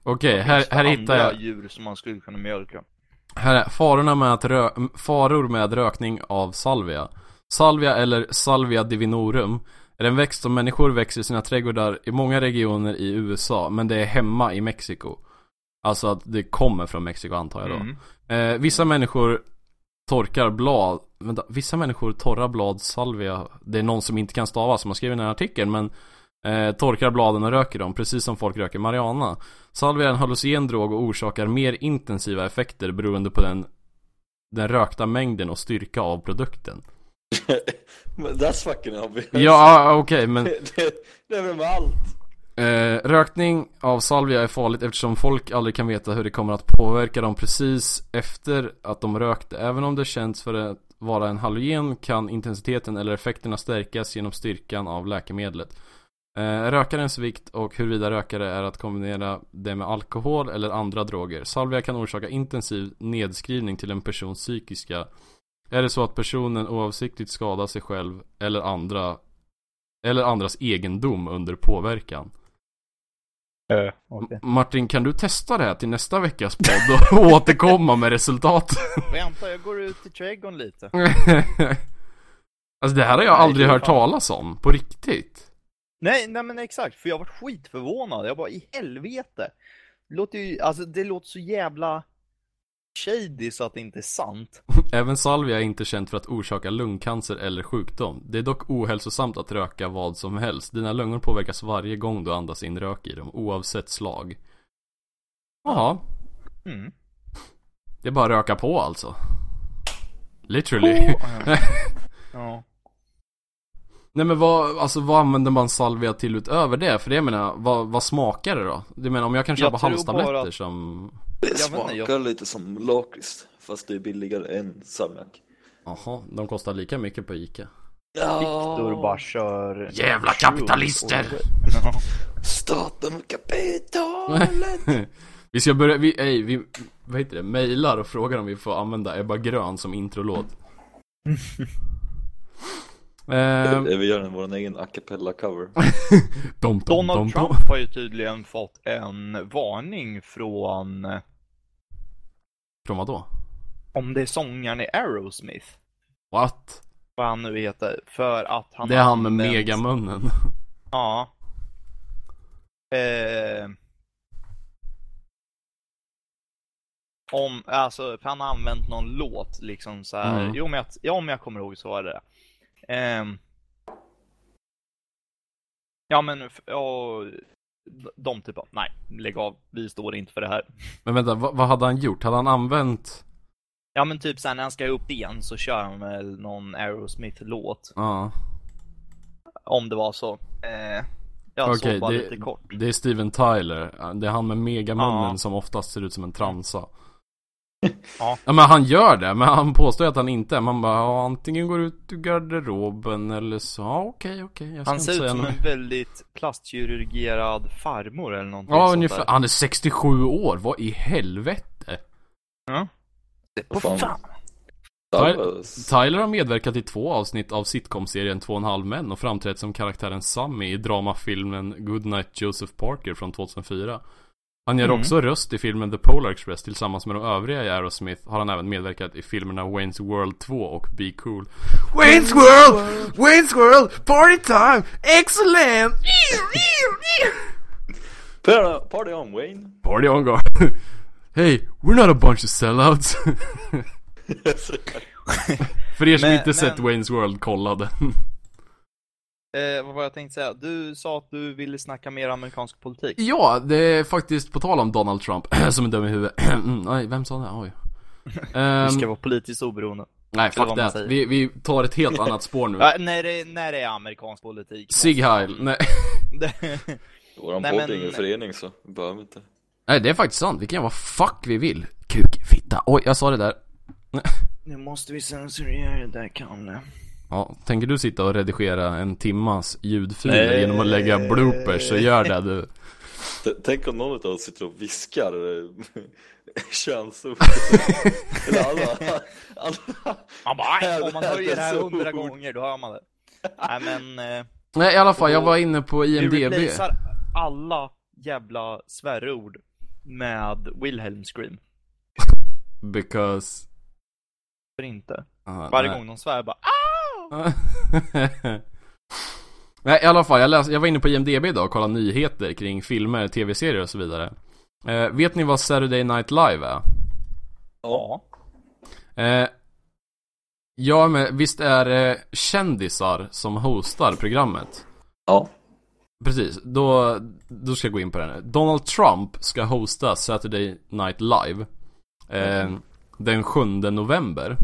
Okej, här, här hittar jag djur som man skulle kunna mjölka. Här är farorna med att rö faror med rökning av salvia. Salvia eller Salvia divinorum är en växt som människor växer i sina trädgårdar i många regioner i USA, men det är hemma i Mexiko. Alltså att det kommer från Mexiko antar jag då. Mm. Eh, vissa människor torkar blad, vänta, vissa människor torrar blad salvia. Det är någon som inte kan stava som har skrivit den här artikeln, men eh, torkar bladen och röker dem, precis som folk röker marijuana. Salvia är en hallucinogen drog och orsakar mer intensiva effekter beroende på den, den rökta mängden och styrka av produkten. Men That's fucking obvious. Ja, okej, men det, det är väl med allt. Eh, rökning av salvia är farligt eftersom folk aldrig kan veta hur det kommer att påverka dem precis efter att de rökte. Även om det känns för att vara en halogen kan intensiteten eller effekterna stärkas genom styrkan av läkemedlet. Eh, rökarens vikt och huruvida rökare är att kombinera det med alkohol eller andra droger. Salvia kan orsaka intensiv nedskrivning till en persons psykiska. Är det så att personen oavsiktligt skadar sig själv eller andra eller andras egendom under påverkan. Uh, okay. Martin, kan du testa det här till nästa veckas podd och återkomma med resultat? Vänta, jag går ut i trädgården lite. alltså det här har jag Nej, aldrig hört fan- talas om, på riktigt. Nej, nej men exakt, för jag var skitförvånad. Jag bara, i helvete. Det låter ju, alltså det låter så jävla shady så att det inte är sant. Även salvia är inte känt för att orsaka lungcancer eller sjukdom. Det är dock ohälsosamt att röka vad som helst. Dina lungor påverkas varje gång du andas in rök i dem, oavsett slag. Jaha, Mm. det är bara att röka på alltså. Literally. Ja. ja. Nej men vad, alltså vad använder man salvia till utöver det? För det jag menar, vad, vad smakar det då? Du menar om jag kan Jag köpa tror halstabletter bara att- som... Det Jag vet smakar inte, jag- lite som lakrits, fast det är billigare än salmiak. Jaha, de kostar lika mycket på Ica. Viktor bara kör... Jävla kapitalister! Ja. Staten och kapitalet! vi ska börja, vi, ej, vi, vad heter det, mailar och frågar om vi får använda Ebba Grön som introlåt. eh, Vi gör en vår egen a cappella cover. dom, dom, Donald dom, Trump dom. har ju tydligen fått en varning från, Från vad då? om det är sångaren i Aerosmith, What? vad han nu heter, för att han det är han med använt- megamunnen. Ja. Eh, om, alltså, för han har använt någon låt liksom så här. Mm. Jo men jag, ja, om jag kommer ihåg så var det. Ja men, ja, de typ av, nej, lägg av, vi står inte för det här. Men vänta, vad, vad hade han gjort? Hade han använt... Ja men typ såhär när han ska upp igen så kör han väl någon Aerosmith-låt. Ja. Om det var så. Eh, jag Okej, såg bara det- lite kort. Det är Steven Tyler. Det är han med megamunnen Ja. som oftast ser ut som en transa. Ja. ja men han gör det, men han påstår ju att han inte är. Man bara, ja, antingen går ut ur garderoben eller så, ja okej okej. jag ska Han ser ut som något. en väldigt plastkirurgerad farmor eller någonting Ja sånt ungefär, där. han är 67 år, vad i helvete? Ja. På Fan. fan. Det Tyler har medverkat i två avsnitt av sitcom-serien Två och en halv män och framträtt som karaktären Sammy i dramafilmen Goodnight Joseph Parker från 2004. Han gör Mm. också röst i filmen The Polar Express tillsammans med de övriga i Aerosmith har han även medverkat i filmerna Wayne's World 2 och Be Cool. Wayne's World! Wayne's World! Party time! Excellent! Party- on Wayne. Party on guard! Hey, we're not a bunch of sellouts! För er som Men- inte sett men- Wayne's World, kolla den. Eh, vad var jag tänkte säga? Du sa att du ville snacka mer amerikansk politik. Ja, det är faktiskt på tal om Donald Trump, som är dum i huvudet. Mm, Nej, vem sa det? Oj. Ehm, Du ska vara politiskt oberoende. nej, fuck that. Vi, vi tar ett helt annat spår nu. Ja, när, det, när det är amerikansk politik. Sig Heil. Nej. Våran Nej, podd är ingen förening så vi behöver inte. nej, det är faktiskt sant. Vi kan göra vad fuck vi vill. Kuk, fitta. Oj, jag sa det där. nu måste vi censurera det där Kalle. Ja, tänker du sitta och redigera en timmas ljudfiler Nej. genom att lägga bloopers, så gör det du. Tänk om någon av oss sitter och viskar eh, könsord. Eller alla, alla. Man bara, "Aj, om man höjer det här hundra gånger då hör man det. Nej men, eh, Nej, i alla fall, jag var inne på IMDB. replacear alla jävla svärord med Wilhelm scream. Because... För inte. Ah, Varje nej. gång de svär bara Nej i alla fall, jag, läs, jag var inne på IMDB idag och kollade nyheter kring filmer, tv-serier och så vidare. Eh, vet ni vad Saturday Night Live är? Ja. Eh, ja men visst är det kändisar som hostar programmet? Ja. Precis, då, då ska jag gå in på det nu. Donald Trump ska hosta Saturday Night Live eh, Den 7 november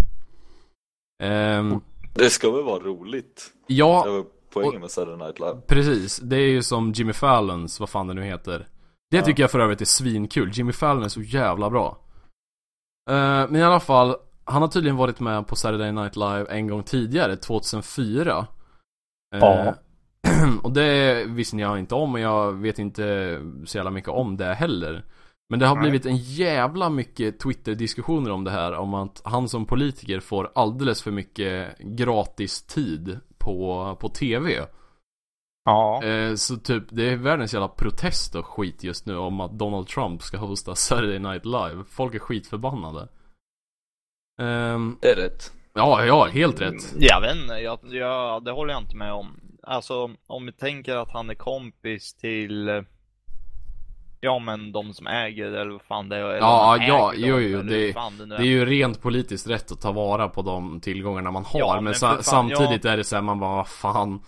Ehm, Det ska väl vara roligt. Det Ja, var poängen med Saturday Night Live. precis. Det är ju som Jimmy Fallons, vad fan det nu heter Det Ja. tycker jag för övrigt är svinkul. Jimmy Fallon är så jävla bra Eh, Men i alla fall, han har tydligen varit med på Saturday Night Live en gång tidigare, 2004 Eh, Ja. Och det visste jag inte om och jag vet inte så jävla mycket om det heller Men det har Nej. blivit en jävla mycket Twitter-diskussioner om det här Om att han som politiker får alldeles för mycket gratis tid på, på TV Ja. eh, Så typ, det är världens jävla protest och skit just nu om att Donald Trump ska hosta Saturday Night Live Folk är skitförbannade Ehm, Det är rätt. Ja, ja, helt rätt Jag vet inte, jag, jag, det håller jag inte med om. Alltså, om vi tänker att han är kompis till eh, Ja men de som äger eller vad fan det är. eller Ja, ja, jo, dem, jo, det- fan det, Det är ju rent politiskt rätt att ta vara på de tillgångarna man har Ja, Men, men sa- fan, samtidigt är det så här, man bara, fan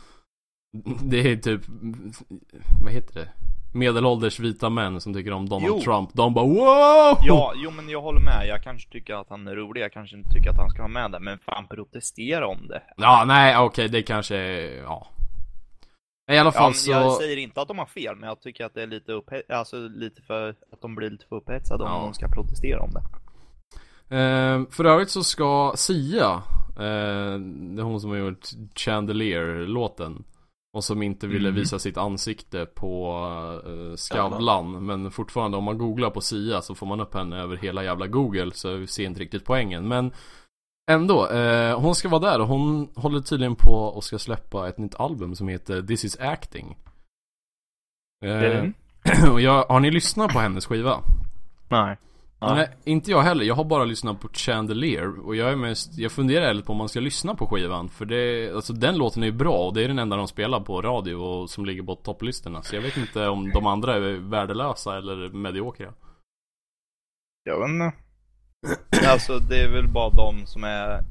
Det är typ Vad heter det? Medelålders vita män som tycker om Donald Jo. Trump De bara wow! Ja, jo men jag håller med. Jag kanske tycker att han är rolig. Jag kanske inte tycker att han ska ha med det. Men fan protestera om det. Ja, nej okej, det kanske är, ja I alla Ja, fall men så Jag säger inte att de har fel, men jag tycker att det är lite upphetsat, alltså lite för, att de blir lite för upphetsade om Ja. de ska protestera om det. eh, För övrigt så ska Sia eh, Det är hon som har gjort Chandelier-låten Och som inte ville Mhm. visa sitt ansikte på eh, Skavlan Men fortfarande om man googlar på Sia så får man upp henne över hela jävla google Så vi ser inte riktigt poängen Men Ändå, eh, hon ska vara där och hon håller tydligen på och ska släppa ett nytt album som heter This is acting eh, Mm. Och jag, har ni lyssnat på hennes skiva? Nej. Nej, inte jag heller. Jag har bara lyssnat på Chandelier och jag är mest, jag funderar lite på om man ska lyssna på skivan för det, alltså den låten är ju bra och det är den enda de spelar på radio och som ligger på topplistorna. Så jag vet inte om de andra är värdelösa eller mediokra. Jag vet inte. Alltså det är väl bara de som är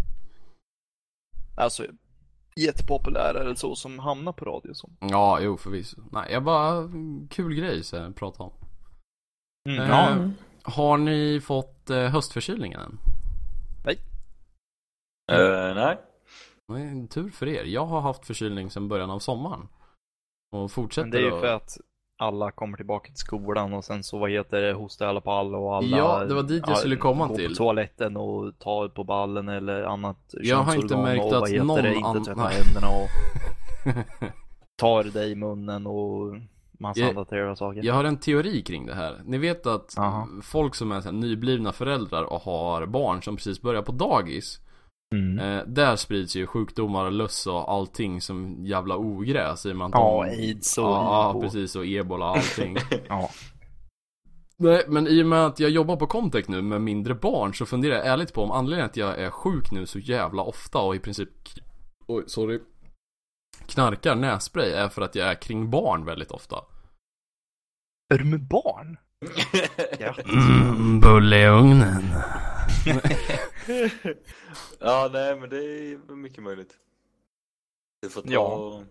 Alltså jättepopulära eller så som hamnar på radio så. Ja, jo förvisso. Nej, jag bara, kul grej så här, prata om. Mm, Eh, ja. Har ni fått eh, höstförkylningen än? Eh, nej. Nej, tur för er. Jag har haft förkylning sedan början av sommaren. Och fortsätter Men det är ju att- för att alla kommer tillbaka till skolan och sen så vad heter det, hostar alla på alla och alla Ja, det var dit jag skulle komma går till. på toaletten och tar på ballen eller annat Jag har inte märkt och att någon det, inte tvättar Nej. händerna och tar dig i munnen och massa Jag- andra trevliga saker. Jag har en teori kring det här. Ni vet att Aha. folk som är så nyblivna föräldrar och har barn som precis börjar på dagis Mm. Eh, där sprids ju sjukdomar och löss och allting som jävla ogräs i och med att Ja, aids och Ja, precis och ebola och allting. Ja. Nej, men i och med att jag jobbar på Comtech nu med mindre barn så funderar jag ärligt på om anledningen att jag är sjuk nu så jävla ofta och i princip Oj, sorry Knarkar nässpray är för att jag är kring barn väldigt ofta. Är du med barn? Ja. Mm, bulle i ugnen. ja, nej men det är mycket möjligt. Det får ta... Ja.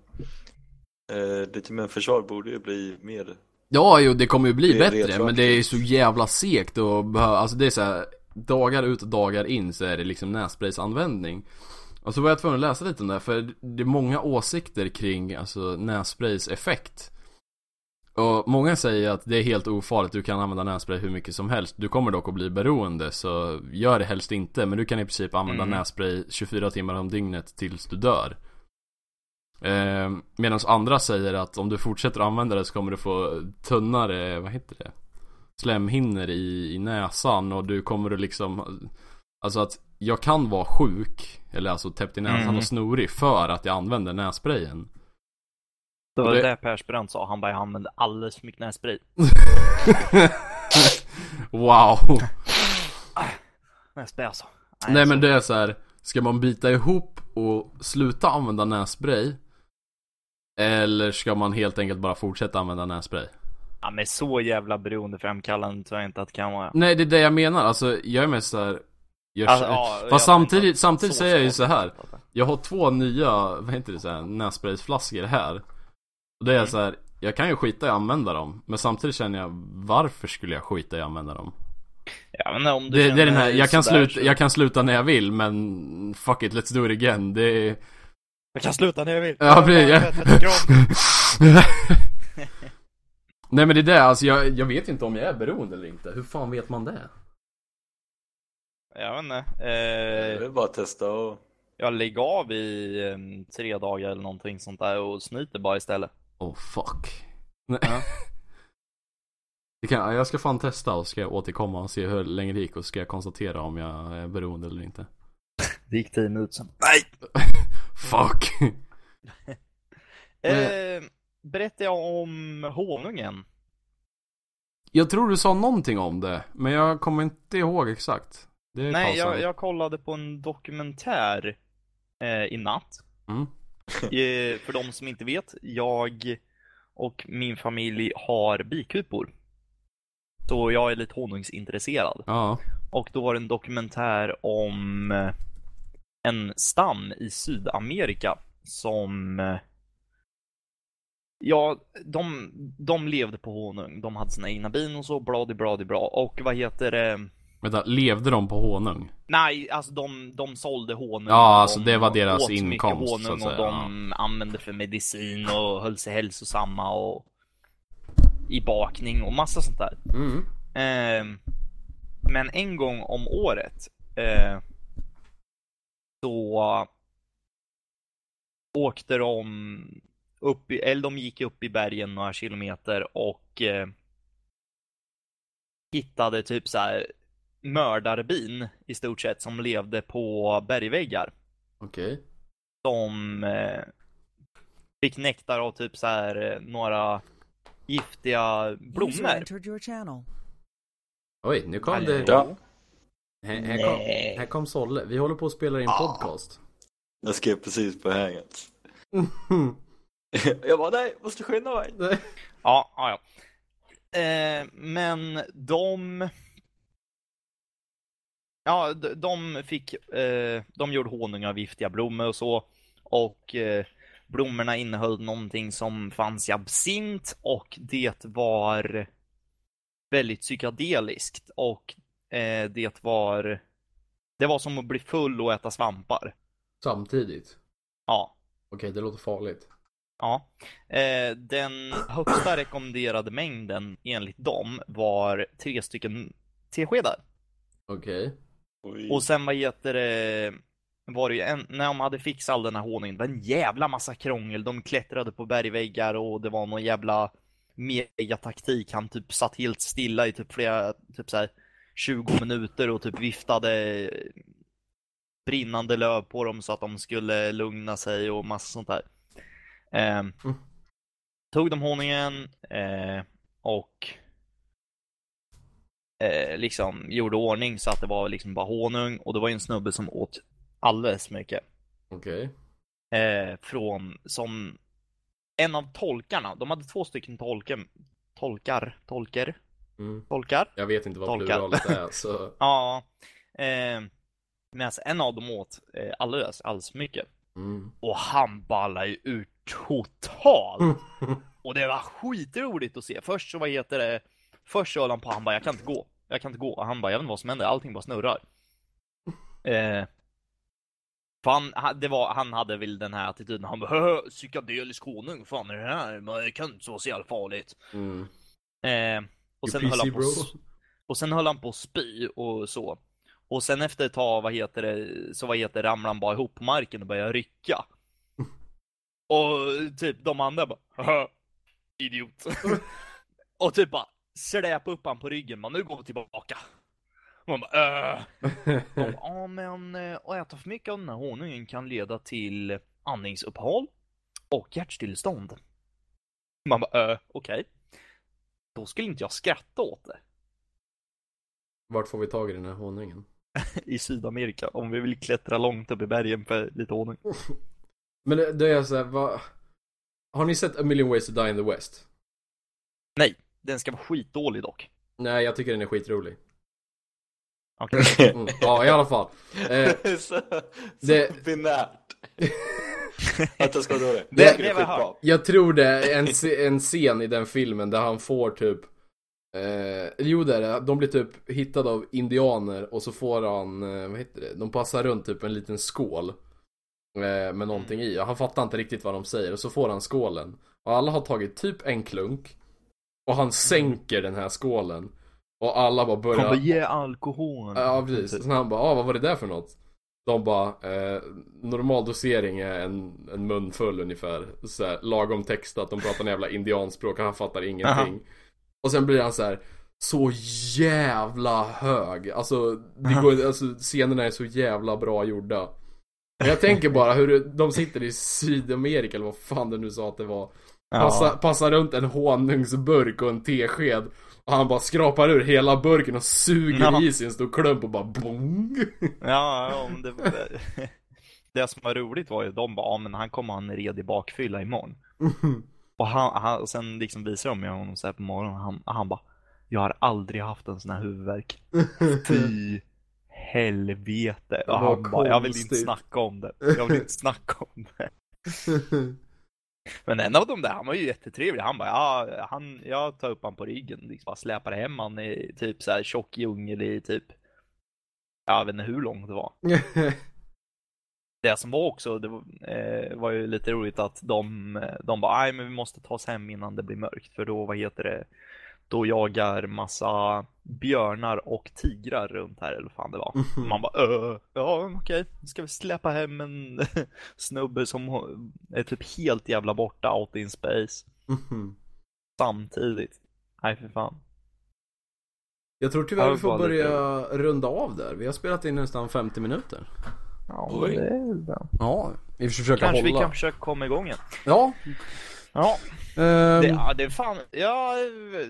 Eh, ditt immunförsvar borde ju bli mer... Ja, jo det kommer ju bli bättre men det är så jävla segt och behö- alltså det är så här, Dagar ut och dagar in så är det liksom nässpraysanvändning. Och så var jag tvungen att läsa lite om det här, för det är många åsikter kring alltså nässprays effekt. Och många säger att det är helt ofarligt, du kan använda nässpray hur mycket som helst. Du kommer dock att bli beroende, så gör det helst inte. Men du kan i princip använda Mm. nässpray 24 timmar om dygnet tills du dör. Eh, Medan andra säger att om du fortsätter använda det så kommer du få tunnare, vad heter det? Slemhinnor i, i näsan och du kommer att liksom Alltså att jag kan vara sjuk Eller alltså täppt i näsan Mm. och snorig för att jag använder nässprayen Det var det det- Persbrandt sa, han bara jag använde alldeles för mycket nässpray. Wow Nässpray alltså. Nej men så- det är så här. Ska man bita ihop och sluta använda nässpray? Eller ska man helt enkelt bara fortsätta använda nässpray? Ja men så jävla beroendeframkallande tror jag inte att det kan vara. Nej det är det jag menar, alltså jag är mest såhär jag, Alltså, ja, jag Fast samtidigt, tänkte att samtidigt säger jag ju så här. Jag har två nya, vad heter det så här, nässpraysflaskor här det är Mm. så här, jag kan ju skita i att använda dem Men samtidigt känner jag, varför skulle jag skita i att använda dem? Ja, men om du Det, det är den här, jag kan, sluta, jag kan sluta när jag vill men Fuck it, let's do it again, det är Jag kan sluta när jag vill. Ja, precis, ja. Jag Nej men det är det, alltså jag, jag vet inte om jag är beroende eller inte, hur fan vet man det? Jag vet inte. Eh, är bara att testa och... jag lägger av i eh, tre dagar eller någonting sånt där och snyter bara istället. Oh fuck Nej. Ja. Det kan, jag ska fan testa och ska återkomma och se hur länge det gick och ska jag konstatera om jag är beroende eller inte Det gick tio minuter sen. Fuck Eh, berättar jag om honungen? Jag tror du sa någonting om det, men jag kommer inte ihåg exakt Nej, jag, jag kollade på en dokumentär eh, i natt. Mm. Eh, för de som inte vet, jag och min familj har bikupor. Så jag är lite honungsintresserad. Ja, Och då var det en dokumentär om eh, en stam i Sydamerika som eh, Ja, de, de levde på honung. De hade sina egna bin och så, bladi bladi bra. Och vad heter det? Vänta, levde de på honung? Nej, alltså de, de sålde honung. Ja, alltså de det var deras inkomst, honung så att och säga, de använde för medicin och höll sig hälsosamma och i bakning och massa sånt där. Mm. Ehm, men en gång om året eh, så åkte de upp i, eller de gick upp i bergen några kilometer och eh, hittade typ så här mördarbin i stort sett som levde på bergväggar. Okej Som eh, fick nektar av typ så här eh, några giftiga blommor. Oj, nu kom Hallå? det Ja. här, här, kom, Nej. här kom Solle, vi håller på att spela in podcast Jag skrev precis på hänget. Jag bara nej, måste skynda mig. Ja, ja, ja. Eh, men de... Ja, de, fick... Eh, de gjorde honung av giftiga blommor och så. Och eh, blommorna innehöll någonting som fanns i absint och det var väldigt psykedeliskt och eh, det var... Det var som att bli full och äta svampar. Samtidigt? Ja. Okej, det låter farligt Ja, eh, den högsta rekommenderade mängden enligt dem var tre stycken teskedar. Okej Oj. Och sen vad heter det, var det ju en, när de hade fixat all den här honungen, det var en jävla massa krångel. De klättrade på bergväggar och det var någon jävla megataktik. Han typ satt helt stilla i typ flera, typ så här 20 minuter och typ viftade brinnande löv på dem så att de skulle lugna sig och massa sånt där. Eh, Mm. Tog de honungen eh, och eh, liksom gjorde ordning så att det var liksom bara honung och det var ju en snubbe som åt alldeles mycket. Okej. Eh, från som en av tolkarna, de hade två stycken tolken, tolkar, tolker, Mm. tolkar. Jag vet inte vad Tolkar. pluralet är så... Ja, eh, medan en av dem åt eh, alldeles, alldeles mycket. Mm. Och han ballade ju ut totalt. Och det var skitroligt att se. Först så vad heter det, först så höll han på, han bara jag kan inte gå, jag kan inte gå. Och han bara jag vet inte vad som händer, allting bara snurrar. Eh, för han, ha- det var, han hade väl den här attityden, han bara "Hö, psykedelisk honung, vad fan är det här? Det kan inte vara så jävla farligt. Mm. Eh, och sen höll PC, han på bro. och sen höll han på att spy och så. Och sen efter ett tag, vad heter det, så vad heter det, ramlade han bara ihop på marken och började rycka. Och typ de andra bara "Haha, Idiot. och typ bara släpa upp han på ryggen, man nu går vi tillbaka. Man bara äh. De Ja men eh, att äta för mycket av den här honungen kan leda till andningsuppehåll och hjärtstillestånd. Man bara äh, okej. Då skulle inte jag skratta åt det. Vart får vi tag i den här honungen? i Sydamerika om vi vill klättra långt upp i bergen för lite honung. Men det, det är såhär, vad... Har ni sett A Million Ways to Die in the West? Den ska vara skitdålig dock. Nej, jag tycker den är skitrolig. Okej. Mm. Ja, i alla fall. Eh, så, så det- binärt. att det ska vara. Det- det var skitbra. hört. jag tror det är en, en scen i den filmen där han får typ Eh, jo det är det. De blir typ hittade av indianer och så får han, eh, vad heter det? De passar runt typ en liten skål. Eh, med någonting i. Och han fattar inte riktigt vad de säger och så får han skålen. Och alla har tagit typ en klunk. Och han sänker den här skålen. Och alla bara börjar... bara ge alkoholen. Ja precis, så han bara ah, vad var det där för något? De bara, eh, normal dosering är en, en mun full ungefär. Så här, Lagom textat, de pratar en jävla indianspråk och han fattar ingenting. Och sen blir han så här Så jävla hög, alltså, det går, alltså scenerna är så jävla bra gjorda. Men Jag tänker bara hur de sitter i Sydamerika eller vad fan det nu sa att det var Passa, passar runt en honungsburk och en tesked och han bara skrapar ur hela burken och suger Ja. i sig en stor klump och bara bong. Ja, men det, det som var roligt var ju de bara, ja men han kommer ha en redig bakfylla imorgon. Och han, han, och sen liksom visar de mig honom så här på morgonen, han, han bara, jag har aldrig haft en sån här huvudvärk. Fy helvete. Och han bara, jag vill inte snacka om det. Jag vill inte snacka om det. Men en av dem där, han var ju jättetrevlig. Han bara, ja, han, jag tar upp han på ryggen, liksom bara släpar hem han i typ så här tjock djungel i typ, jag vet inte hur långt det var. Det som var också, det var, eh, var ju lite roligt att de, de bara, nej men vi måste ta oss hem innan det blir mörkt, för då, vad heter det, då jagar massa björnar och tigrar runt här, eller vad fan det var. Man bara, öh, ja okej, ska vi släppa hem en snubbe som är typ helt jävla borta out in space samtidigt. Nej för fan. Jag tror tyvärr vi får var lite börja runda av där. Vi har spelat in nästan 50 minuter. Ja, Oj. men det är väl bra. Ja, vi får försöka Kanske vi hålla. kan försöka komma igång igen. Ja. Ja, ehm, det, ja, det är fan, ja,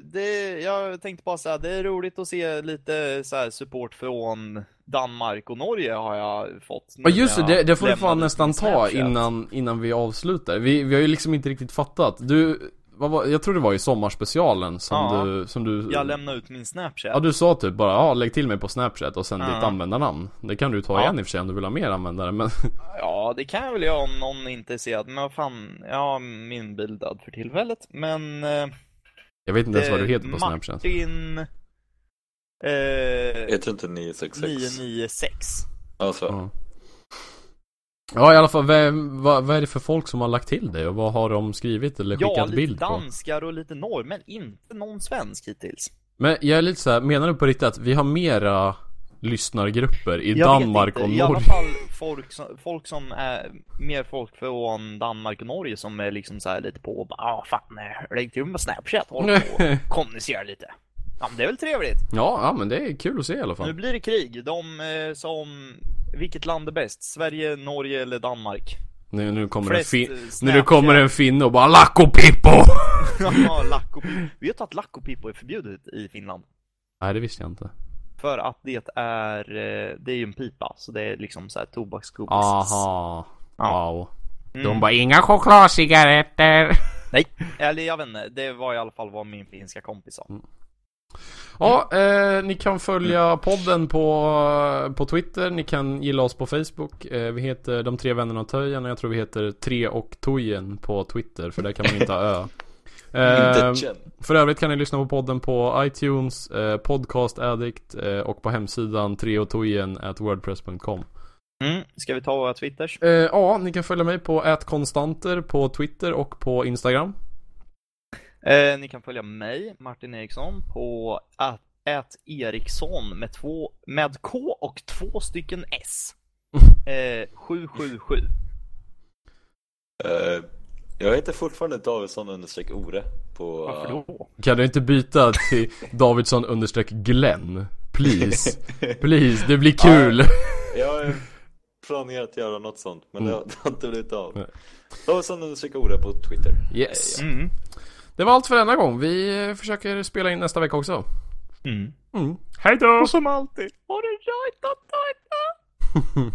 det, jag tänkte bara säga, det är roligt att se lite så support från Danmark och Norge har jag fått. Ja just det, det, det får lämnade fan nästan ta innan, innan vi avslutar. Vi, vi har ju liksom inte riktigt fattat. Du, var, jag tror det var i sommarspecialen som Ja. du, som du Jag lämnade ut min Snapchat. Ja du sa typ bara ja lägg till mig på snapchat och sen Ja. ditt användarnamn Det kan du ta Ja. igen i och för sig om du vill ha mer användare men Ja, det kan jag väl göra om någon är intresserad. Men vad fan, jag har min bild död för tillfället. Men... Eh, Jag vet inte ens vad du eh, heter på snapchat Martin... Eh, Heter inte 966? 996. Alltså, Ja. Ja i alla fall, vad, vad, vad är det för folk som har lagt till dig och vad har de skrivit eller skickat Ja, lite bild på? danskar och lite norr, men inte någon svensk hittills. Men jag är lite så här, menar du på riktigt att vi har mera lyssnargrupper i Jag Danmark och inte. I alla Norge? fall folk som, folk som är, mer folk från Danmark och Norge som är liksom så här lite på och bara, ah fan, lägg till med Snapchat, håll på och kommunicera lite. Ja men det är väl trevligt. Ja, ja men det är kul att se i alla Nu fall blir det krig. De eh, som vilket land är bäst? Sverige, Norge eller Danmark? Nu, nu kommer Flest, en eh, fin... Nu Snapchat. kommer en finne och bara Lacko Pippo! Ja, pippo. Vet du att lack och pippo är förbjudet i Finland? Nej det visste jag inte. För att det är, eh, det är ju en pipa, så det är liksom såhär tobaksgodis. Aha. Ja. Wow. Mm. De bara inga chokladcigaretter. Nej, eller jag vet inte, det var i alla fall vad min finska kompis sa. Ja, eh, ni kan följa podden på, på Twitter, ni kan gilla oss på Facebook. Eh, vi heter De Tre Vännerna Töjen och jag tror vi heter Tre och Tojen på Twitter, för där kan man inte ha ö. Eh, för övrigt kan ni lyssna på podden på iTunes, eh, Podcast Addict eh, och på hemsidan treotojen at wordpress.com. Mm, ska vi ta våra twitters? Eh, ja, ni kan följa mig på atkonstanter på Twitter och på Instagram. Eh, ni kan följa mig, Martin Eriksson, på att, att Eriksson med, två, med K och två stycken S. Eh, 777. Eh, jag heter fortfarande Davidsson understreck Ore på... Varför då? Kan du inte byta till Davidsson understreck Glenn? Please. Please, det blir kul. Jag har planerat att göra något sånt, men Mm. det, har, det har inte blivit av. Nej. Davidsson understreck Ore på Twitter. Yes. Mm. Det var allt för denna gång. Vi försöker spela in nästa vecka också. Mm. Mm. Hej då! som alltid, har du rajtat, rajtat?